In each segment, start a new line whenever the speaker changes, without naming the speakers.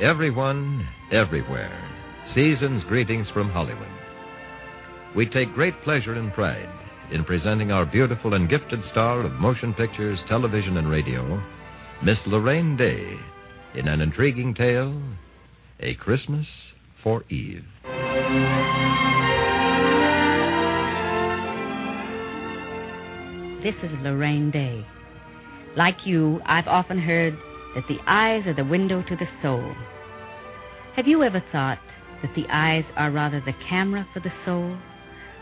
everyone, everywhere, season's greetings from Hollywood. We take great pleasure and pride in presenting our beautiful and gifted star of motion pictures, television, and radio, Miss Laraine Day, in an intriguing tale, A Christmas for Eve.
This is Laraine Day. Like you, I've often heard that the eyes are the window to the soul. Have you ever thought that the eyes are rather the camera for the soul,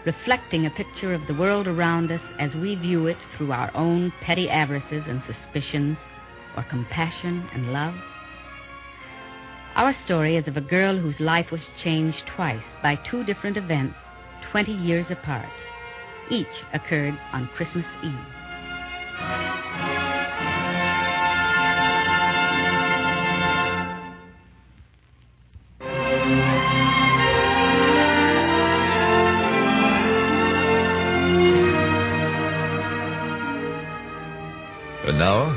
reflecting a picture of the world around us as we view it through our own petty avarices and suspicions, or compassion and love? Our story is of a girl whose life was changed twice by two different events, 20 years apart. Each occurred on Christmas Eve.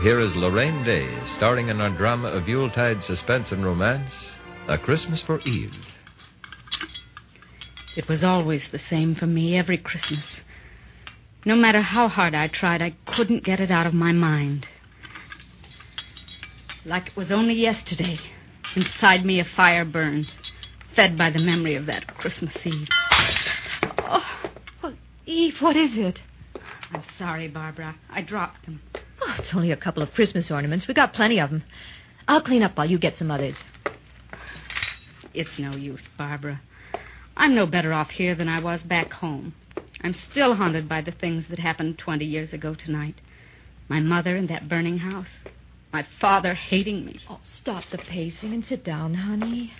Here is Laraine Day, starring in our drama of Yuletide suspense and romance, A Christmas for Eve.
It was always the same for me every Christmas. No matter how hard I tried, I couldn't get it out of my mind. Like it was only yesterday. Inside me, a fire burned, fed by the memory of that Christmas Eve.
Oh, well, Eve, what is it?
I'm sorry, Barbara. I dropped them.
Oh, it's only a couple of Christmas ornaments. We got plenty of them. I'll clean up while you get some others.
It's no use, Barbara. I'm no better off here than I was back home. I'm still haunted by the things that happened 20 years ago tonight. My mother in that burning house. My father hating me.
Oh, stop the pacing and sit down, honey.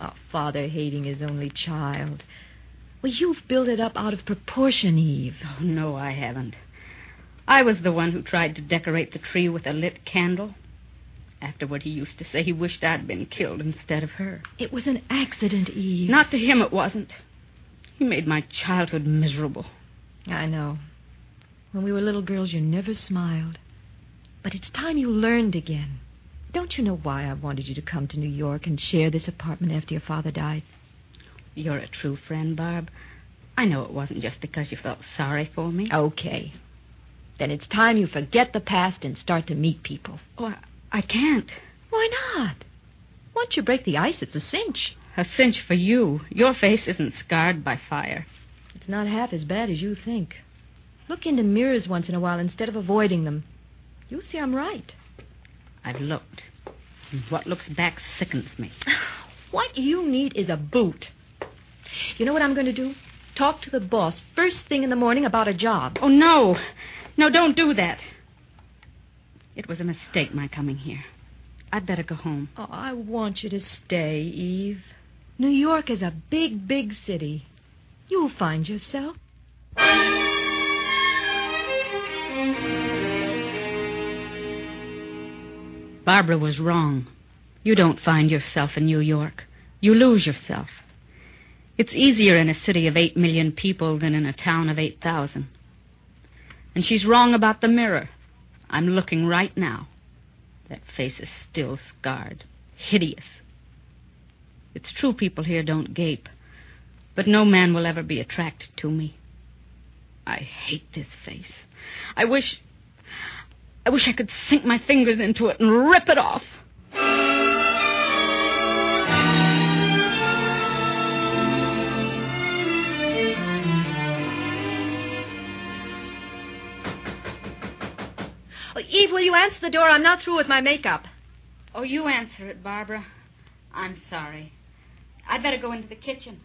Oh, father hating his only child. Well, you've built it up out of proportion, Eve.
Oh, no, I haven't. I was the one who tried to decorate the tree with a lit candle. Afterward, he used to say he wished I'd been killed instead of her.
It was an accident, Eve.
Not to him, it wasn't. He made my childhood miserable.
I know. When we were little girls, you never smiled. But it's time you learned again. Don't you know why I wanted you to come to New York and share this apartment after your father died?
You're a true friend, Barb. I know it wasn't just because you felt sorry for me.
Okay. Then it's time you forget the past and start to meet people.
Oh, I, can't.
Why not? Once you break the ice, it's a cinch.
A cinch for you. Your face isn't scarred by fire.
It's not half as bad as you think. Look into mirrors once in a while instead of avoiding them. You'll see I'm right.
I've looked. And what looks back sickens me.
What you need is a boot. You know what I'm going to do? Talk to the boss first thing in the morning about a job.
Oh, no. No, don't do that. It was a mistake, my coming here. I'd better go home.
Oh, I want you to stay, Eve. New York is a big, big city. You'll find yourself.
Barbara was wrong. You don't find yourself in New York. You lose yourself. It's easier in a city of eight million people than in a town of 8,000. And she's wrong about the mirror. I'm looking right now. That face is still scarred, hideous. It's true people here don't gape, but no man will ever be attracted to me. I hate this face. I wish. I wish I could sink my fingers into it and rip it off.
Eve, will you answer the door? I'm not through with my makeup.
Oh, you answer it, Barbara. I'm sorry. I'd better go into the kitchen.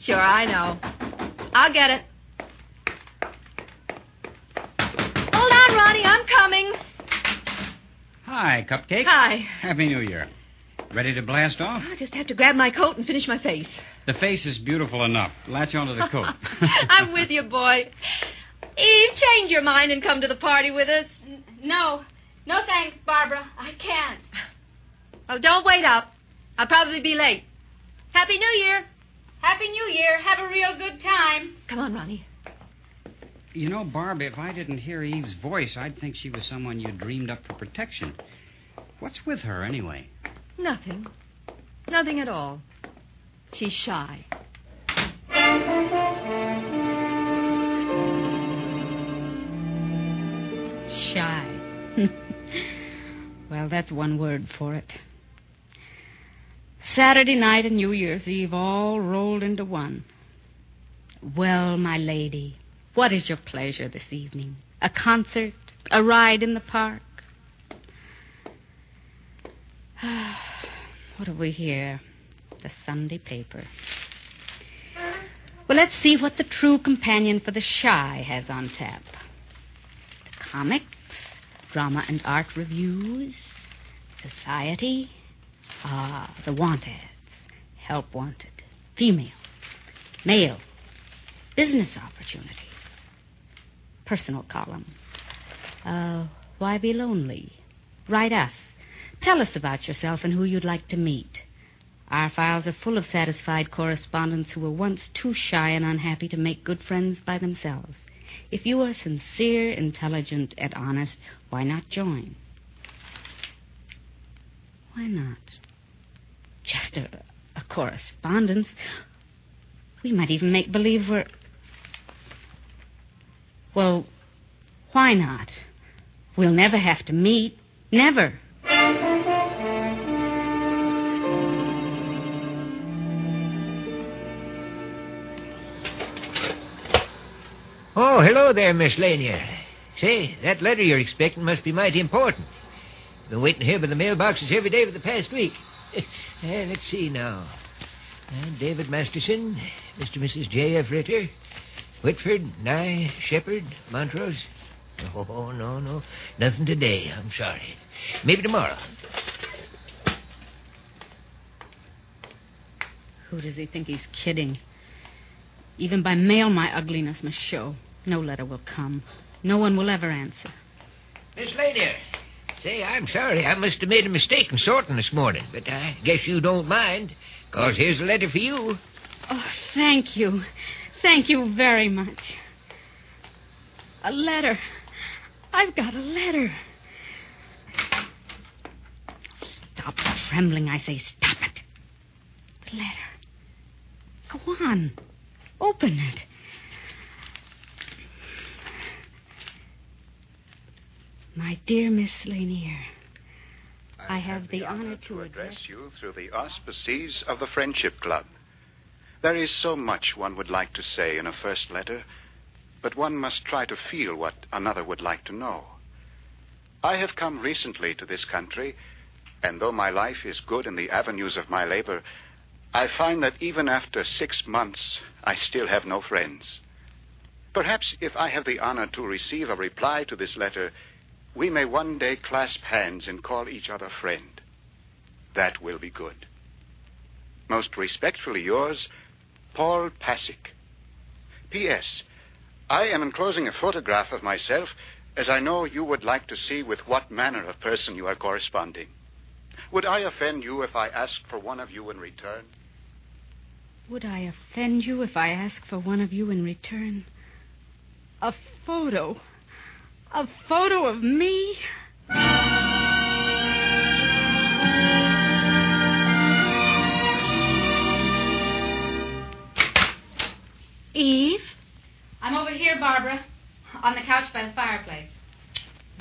Sure, I know. I'll get it. Hold on, Ronnie. I'm coming.
Hi, Cupcake.
Hi.
Happy New Year. Ready to blast off?
I just have to grab my coat and finish my face.
The face is beautiful enough. Latch onto the coat.
I'm with you, boy. Eve, change your mind and come to the party with us.
No. No thanks, Barbara. I can't.
Oh, don't wait up. I'll probably be late. Happy New Year.
Happy New Year. Have a real good time.
Come on, Ronnie.
You know, Barb, if I didn't hear Eve's voice, I'd think she was someone you dreamed up for protection. What's with her, anyway?
Nothing. Nothing at all. She's shy.
well, that's one word for it. Saturday night and New Year's Eve all rolled into one. Well, my lady, what is your pleasure this evening? A concert? A ride in the park? what have we here? The Sunday paper. Well, let's see what the true companion for the shy has on tap. Comics, drama and art reviews, society. Ah, the want ads. Help wanted. Female. Male. Business opportunities. Personal column. Uh, why be lonely? Write us. Tell us about yourself and who you'd like to meet. Our files are full of satisfied correspondents who were once too shy and unhappy to make good friends by themselves. If you are sincere, intelligent, and honest, why not join? Why not? Just a, a correspondence. We might even make believe we're. Well, why not? We'll never have to meet. Never.
Oh, hello there, Miss Lanier. Say, that letter you're expecting must be mighty important. Been waiting here by the mailboxes every day for the past week. uh, let's see now. Uh, David Masterson, Mr. and Mrs. J.F. Ritter, Whitford, Nye, Shepherd, Montrose. Oh, no, no. Nothing today. I'm sorry. Maybe tomorrow.
Who does he think he's kidding? Even by mail, my ugliness must show. No letter will come. No one will ever answer.
Miss Lanier. Say, I'm sorry. I must have made a mistake in sorting this morning, but I guess you don't mind, because here's a letter for you.
Oh, thank you. Thank you very much. A letter. I've got a letter. Stop trembling, I say. Stop it. The letter. Go on. Open it. My dear Miss Lanier, I have the honor to
address you through the auspices of the Friendship Club. There is so much one would like to say in a first letter, but one must try to feel what another would like to know. I have come recently to this country, and though my life is good in the avenues of my labor, I find that even after six months, I still have no friends. Perhaps if I have the honor to receive a reply to this letter, we may one day clasp hands and call each other friend. That will be good. Most respectfully yours, Paul Pasick. P.S. I am enclosing a photograph of myself as I know you would like to see with what manner of person you are corresponding. Would I offend you if I asked for one of you in return?
Would I offend you if I asked for one of you in return? A photo. A photo of me? Eve? I'm over here, Barbara. On the couch by the fireplace.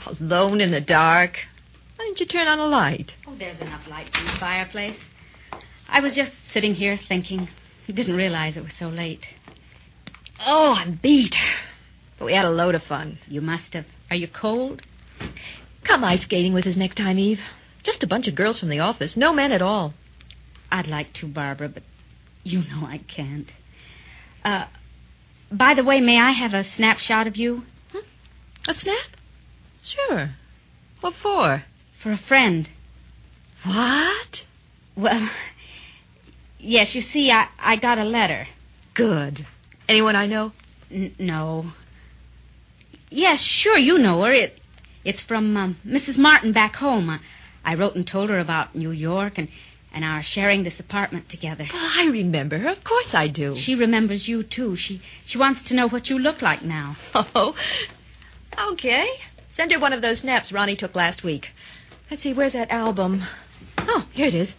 Alone in the dark. Why didn't you turn on a light?
Oh, there's enough light from the fireplace. I was just sitting here thinking. Didn't realize it was so late.
Oh, I'm beat. But we had a load of fun.
You must have. Are you cold?
Come ice skating with us next time, Eve. Just a bunch of girls from the office. No men at all.
I'd like to, Barbara, but you know I can't. Uh, by the way, may I have a snapshot of you?
A snap? Sure. What for?
For a friend.
What?
Well, yes, you see, I, I got a letter.
Good. Anyone I know?
N- no. Yes, sure, you know her. It, it's from um, Mrs. Martin back home. I, I wrote and told her about New York and, and our sharing this apartment together.
Oh, I remember her. Of course I do.
She remembers you, too. She, she wants to know what you look like now.
Oh, okay. Send her one of those snaps Ronnie took last week. Let's see, where's that album? Oh, here it is.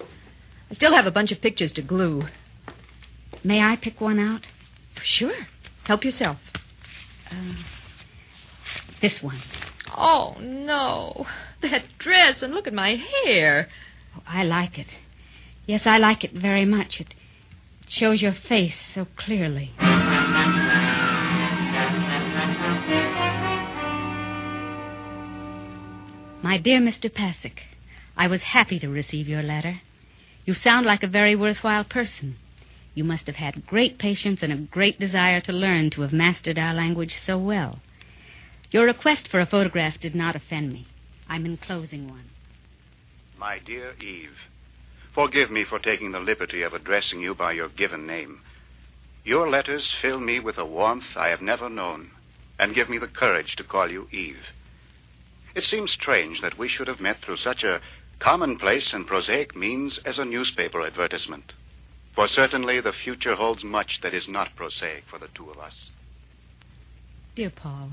I still have a bunch of pictures to glue.
May I pick one out?
Sure. Help yourself.
Uh, this one.
Oh, no. That dress, and look at my hair.
Oh, I like it. Yes, I like it very much. It shows your face so clearly. My dear Mr. Pasick, I was happy to receive your letter. You sound like a very worthwhile person. You must have had great patience and a great desire to learn to have mastered our language so well. Your request for a photograph did not offend me. I'm enclosing one.
My dear Eve, forgive me for taking the liberty of addressing you by your given name. Your letters fill me with a warmth I have never known and give me the courage to call you Eve. It seems strange that we should have met through such a commonplace and prosaic means as a newspaper advertisement. For certainly the future holds much that is not prosaic for the two of us.
Dear Paul,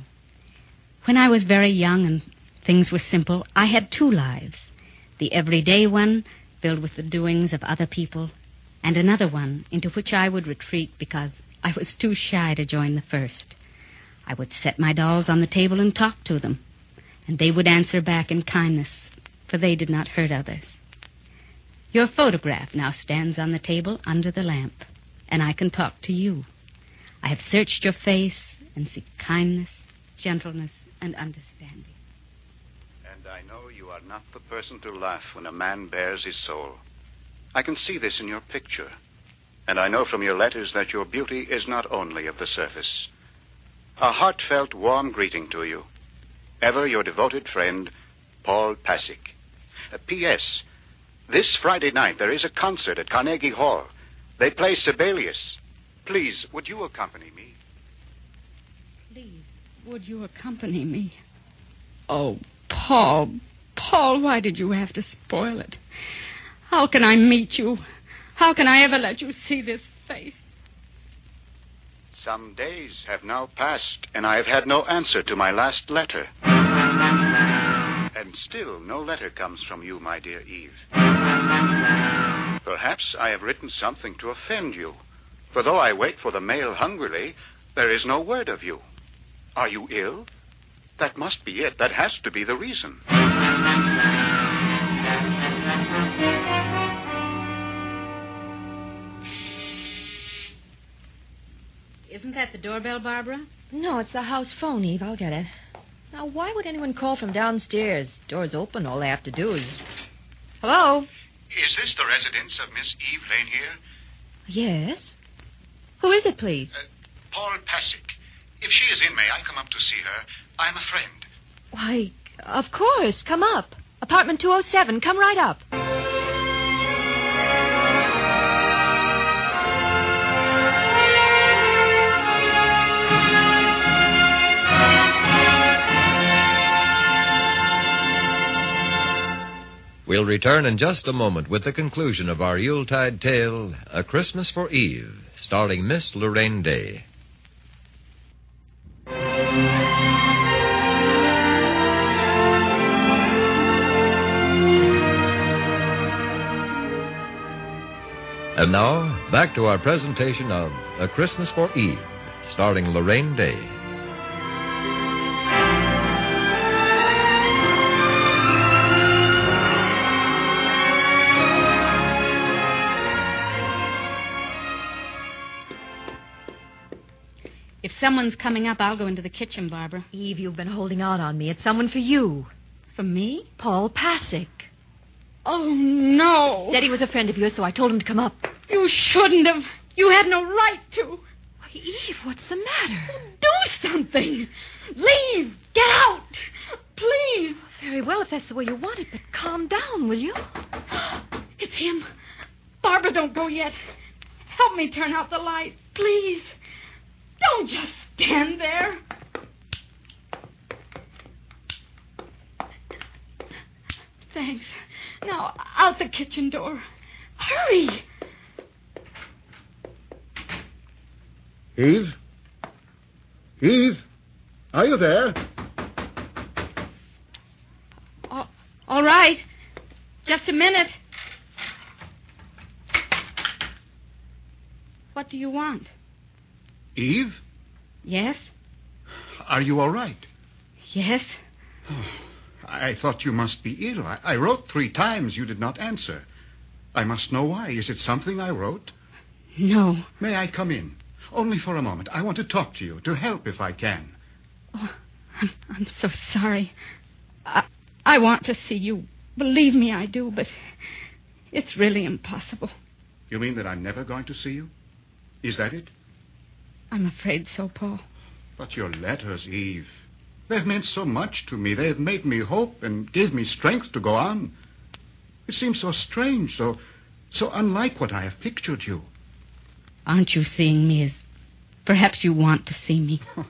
when I was very young and things were simple, I had two lives the everyday one, filled with the doings of other people, and another one into which I would retreat because I was too shy to join the first. I would set my dolls on the table and talk to them and they would answer back in kindness, for they did not hurt others. Your photograph now stands on the table under the lamp, and I can talk to you. I have searched your face and see kindness, gentleness, and understanding.
And I know you are not the person to laugh when a man bares his soul. I can see this in your picture. And I know from your letters that your beauty is not only of the surface. A heartfelt, warm greeting to you. Ever your devoted friend, Paul Pasick. Uh, P.S. This Friday night there is a concert at Carnegie Hall. They play Sibelius. Please, would you accompany me?
Please, would you accompany me? Oh, Paul, Paul, why did you have to spoil it? How can I meet you? How can I ever let you see this face?
Some days have now passed, and I have had no answer to my last letter. And still no letter comes from you, my dear Eve. Perhaps I have written something to offend you, for though I wait for the mail hungrily, there is no word of you. Are you ill? That must be it. That has to be the reason.
Isn't that the doorbell, Barbara?
No, it's the house phone, Eve. I'll get it. Now, why would anyone call from downstairs? Door's open. All they have to do is. Hello?
Is this the residence of Miss Eve Lanier?
Yes. Who is it, please?
Uh, Paul Pasick. If she is in, may I come up to see her? I'm a friend.
Why, of course. Come up. Apartment 207. Come right up.
We'll return in just a moment with the conclusion of our Yuletide tale, A Christmas for Eve, starring Miss Laraine Day. And now, back to our presentation of A Christmas for Eve, starring Laraine Day.
If someone's coming up, I'll go into the kitchen, Barbara.
Eve, you've been holding out on me. It's someone for you.
For me?
Paul Pasick.
Oh, no.
Said he was a friend of yours, so I told him to come up.
You shouldn't have. You had no right to.
Eve, what's the matter?
Do something. Leave. Get out. Please.
Oh, very well, if that's the way you want it, but calm down, will you?
It's him. Barbara, don't go yet. Help me turn out the light, please. Don't just stand there. Thanks. Now, out the kitchen door. Hurry.
Eve? Eve? Are you there?
All, all right. Just a minute. What do you want?
Eve,
Yes?
are you all right?
Yes?
I thought you must be ill. I, I wrote three times. You did not answer. I must know why. Is it something I wrote?
No.
May I come in? Only for a moment. I want to talk to you, to help if I can.
Oh, I'm, I'm so sorry. I, I want to see you. Believe me, I do, but it's really impossible.
You mean that I'm never going to see you? Is that it?
I'm afraid so, Paul.
But your letters, Eve. They've meant so much to me. They've made me hope and gave me strength to go on. It seems so strange, so so unlike what I have pictured you.
Aren't you seeing me as perhaps you want to see me?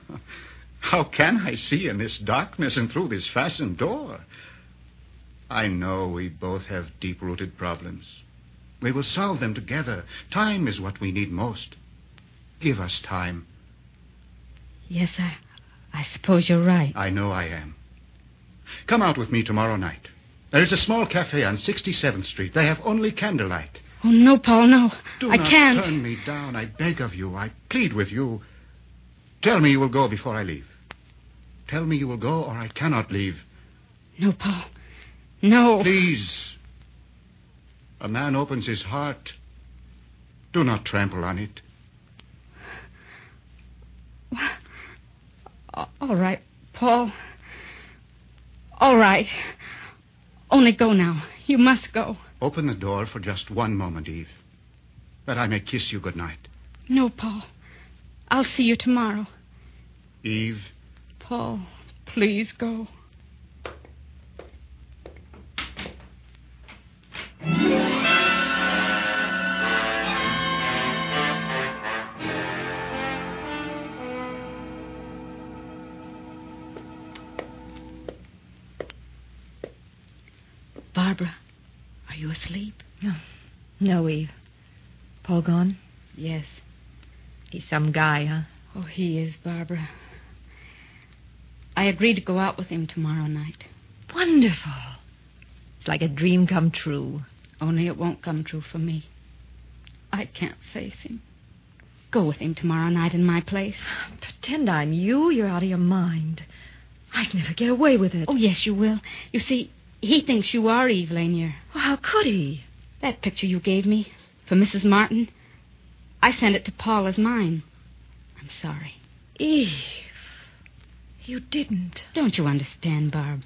How can I see in this darkness and through this fastened door? I know we both have deep rooted problems. We will solve them together. Time is what we need most. Give us time.
Yes, I I suppose you're right.
I know I am. Come out with me tomorrow night. There is a small cafe on 67th Street. They have only candlelight.
Oh no, Paul, no.
Do
I
not
can't.
turn me down. I beg of you. I plead with you. Tell me you will go before I leave. Tell me you will go, or I cannot leave.
No, Paul. No.
Please. A man opens his heart. Do not trample on it.
A- All right, Paul. All right. Only go now. You must go.
Open the door for just one moment, Eve. That I may kiss you good night.
No, Paul. I'll see you tomorrow.
Eve,
Paul, please go.
Paul gone?
Yes.
He's some guy, huh?
Oh, he is, Barbara. I agreed to go out with him tomorrow night.
Wonderful. It's like a dream come true.
Only it won't come true for me. I can't face him. Go with him tomorrow night in my place.
Pretend I'm you. You're out of your mind. I'd never get away with it.
Oh, yes, you will. You see, he thinks you are Eve Lanier.
Well, how could he?
That picture you gave me for Mrs. Martin, I sent it to Paul as mine. I'm sorry.
Eve. You didn't.
Don't you understand, Barb?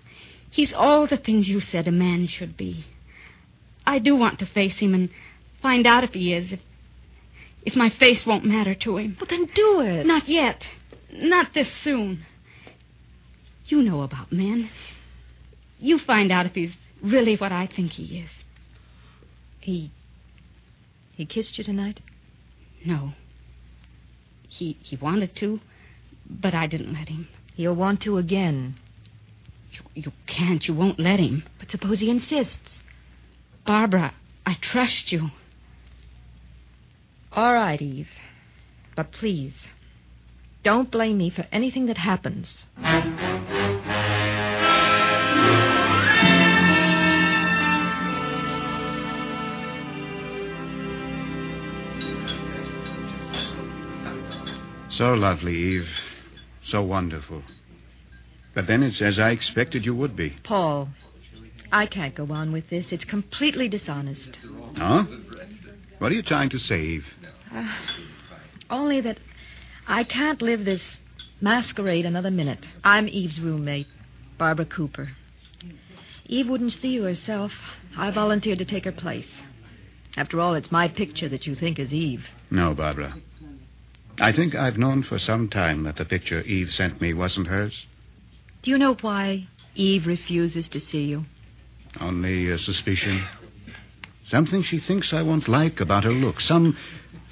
He's all the things you said a man should be. I do want to face him and find out if he is, if, if my face won't matter to him.
Well, then do it.
Not yet. Not this soon. You know about men. You find out if he's really what I think he is.
He. He kissed you tonight?
No. He he wanted to, but I didn't let him.
He'll want to again.
You, you can't. You won't let him.
But suppose he insists.
Barbara, I trust you.
All right, Eve. But please, don't blame me for anything that happens.
So lovely, Eve. So wonderful. But then it's as I expected you would be.
Paul, I can't go on with this. It's completely dishonest.
Huh? What are you trying to say, Eve?
Uh, only that I can't live this masquerade another minute. I'm Eve's roommate, Barbara Cooper. Eve wouldn't see you herself. I volunteered to take her place. After all, it's my picture that you think is Eve.
No, Barbara. I think I've known for some time that the picture Eve sent me wasn't hers.
Do you know why Eve refuses to see you?
Only a suspicion. Something she thinks I won't like about her look. Some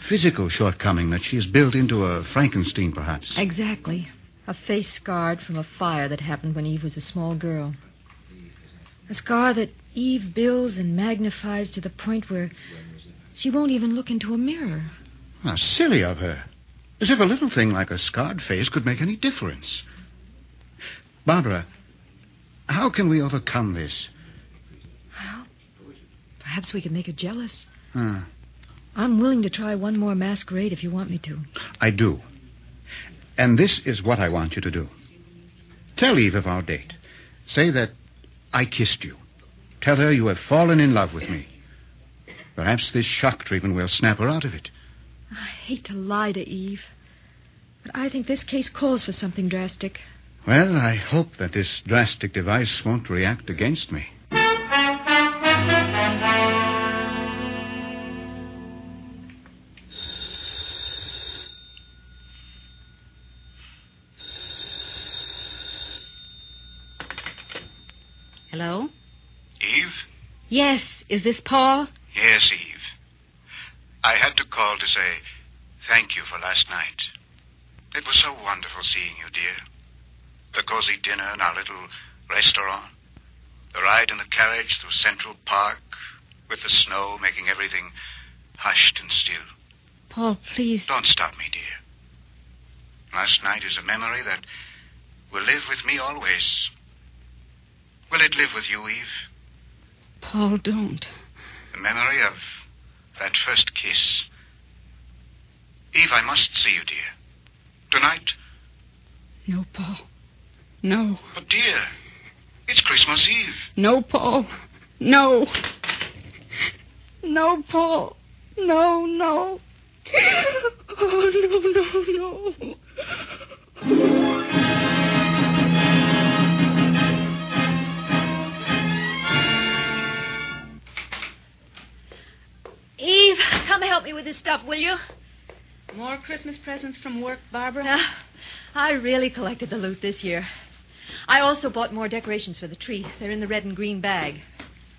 physical shortcoming that she has built into a Frankenstein, perhaps.
Exactly. A face scarred from a fire that happened when Eve was a small girl. A scar that Eve builds and magnifies to the point where she won't even look into a mirror.
How silly of her. As if a little thing like a scarred face could make any difference. Barbara, how can we overcome this?
Well, Perhaps we could make her jealous.
Uh,
I'm willing to try one more masquerade if you want me to.
I do. And this is what I want you to do. Tell Eve of our date. Say that I kissed you. Tell her you have fallen in love with me. Perhaps this shock treatment will snap her out of it.
I hate to lie to Eve, but I think this case calls for something drastic.
Well, I hope that this drastic device won't react against me.
Hello?
Eve?
Yes, is this Paul?
Yes, Eve. I had to call to say thank you for last night. It was so wonderful seeing you, dear. The cozy dinner in our little restaurant. The ride in the carriage through Central Park, with the snow making everything hushed and still.
Paul, please.
Don't stop me, dear. Last night is a memory that will live with me always. Will it live with you, Eve?
Paul, don't.
The memory of that first kiss. Eve, I must see you, dear. Tonight?
No, Paul. No.
But, dear, it's Christmas Eve.
No, Paul. No. No, Paul. No, no. Oh, no, no, no.
Come help me with this stuff, will you?
More Christmas presents from work, Barbara?
Ah, I really collected the loot this year. I also bought more decorations for the tree. They're in the red and green bag.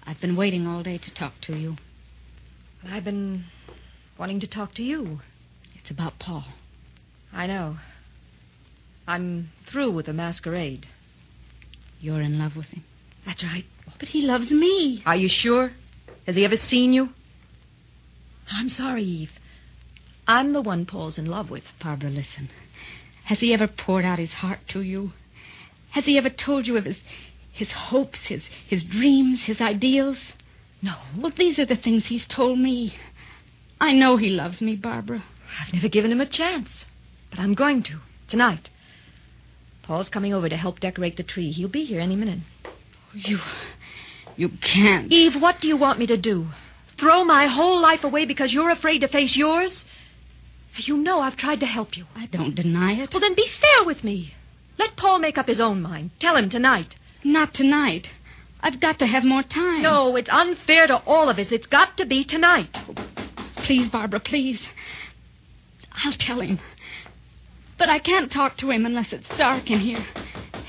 I've been waiting all day to talk to you.
I've been wanting to talk to you.
It's about Paul.
I know. I'm through with the masquerade.
You're in love with him.
That's right.
But he loves me.
Are you sure? Has he ever seen you? I'm sorry, Eve. I'm the one Paul's in love with.
Barbara, listen. Has he ever poured out his heart to you? Has he ever told you of his his hopes, his his dreams, his ideals?
No.
Well, these are the things he's told me. I know he loves me, Barbara.
I've never given him a chance. But I'm going to. Tonight. Paul's coming over to help decorate the tree. He'll be here any minute.
You you can't.
Eve, what do you want me to do? Throw my whole life away because you're afraid to face yours? You know I've tried to help you.
I don't deny it.
Well, then be fair with me. Let Paul make up his own mind. Tell him tonight.
Not tonight. I've got to have more time.
No, it's unfair to all of us. It's got to be tonight.
Please, Barbara, please. I'll tell him. But I can't talk to him unless it's dark in here.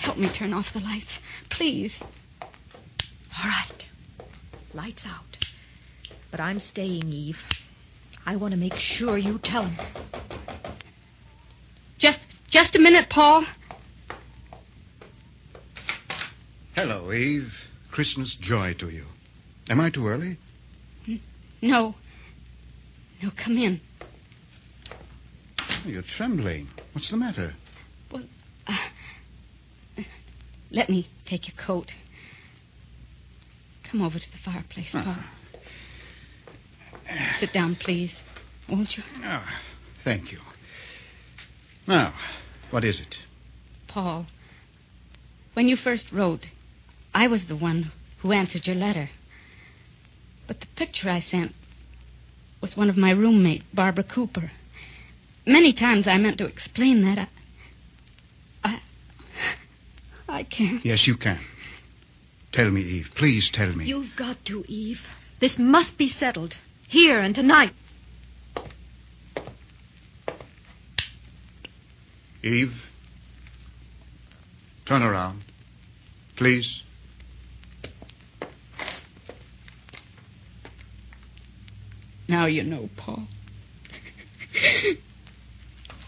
Help me turn off the lights. Please.
All right. Lights out. But I'm staying, Eve. I want to make sure you tell him.
Just just a minute, Paul.
Hello, Eve. Christmas joy to you. Am I too early?
No. No, come in.
You're trembling. What's the matter?
Well, uh, let me take your coat. Come over to the fireplace, Paul. Sit down, please. Won't you?
Oh, thank you. Now, what is it?
Paul, when you first wrote, I was the one who answered your letter. But the picture I sent was one of my roommate, Barbara Cooper. Many times I meant to explain that. I. I, I can't.
Yes, you can. Tell me, Eve. Please tell me.
You've got to, Eve. This must be settled. Here and tonight.
Eve, turn around. Please.
Now you know, Paul.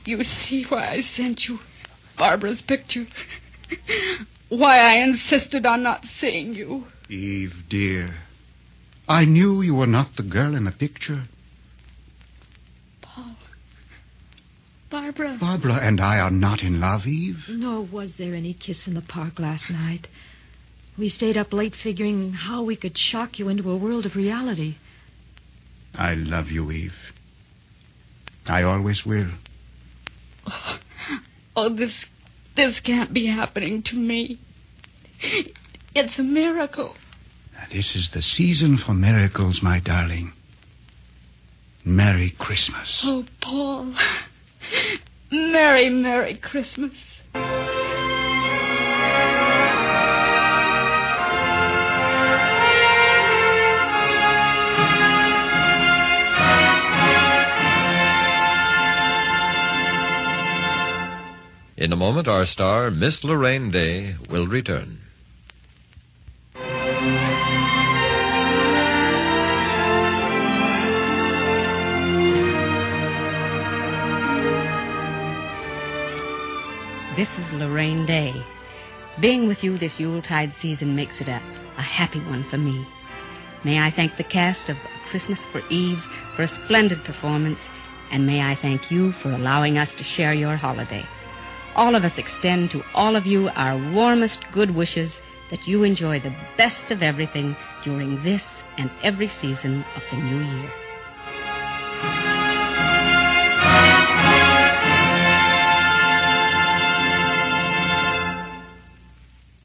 you see why I sent you Barbara's picture. why I insisted on not seeing you.
Eve, dear. I knew you were not the girl in the picture.
Paul. Barbara.
Barbara and I are not in love, Eve.
Nor was there any kiss in the park last night. We stayed up late figuring how we could shock you into a world of reality.
I love you, Eve. I always will.
Oh, this this can't be happening to me. It's a miracle.
This is the season for miracles, my darling. Merry Christmas.
Oh, Paul. Merry, Merry Christmas.
In a moment, our star, Miss Laraine Day, will return.
This is Laraine Day. Being with you this Yuletide season makes it a, a happy one for me. May I thank the cast of Christmas for Eve for a splendid performance, and may I thank you for allowing us to share your holiday. All of us extend to all of you our warmest good wishes that you enjoy the best of everything during this and every season of the new year.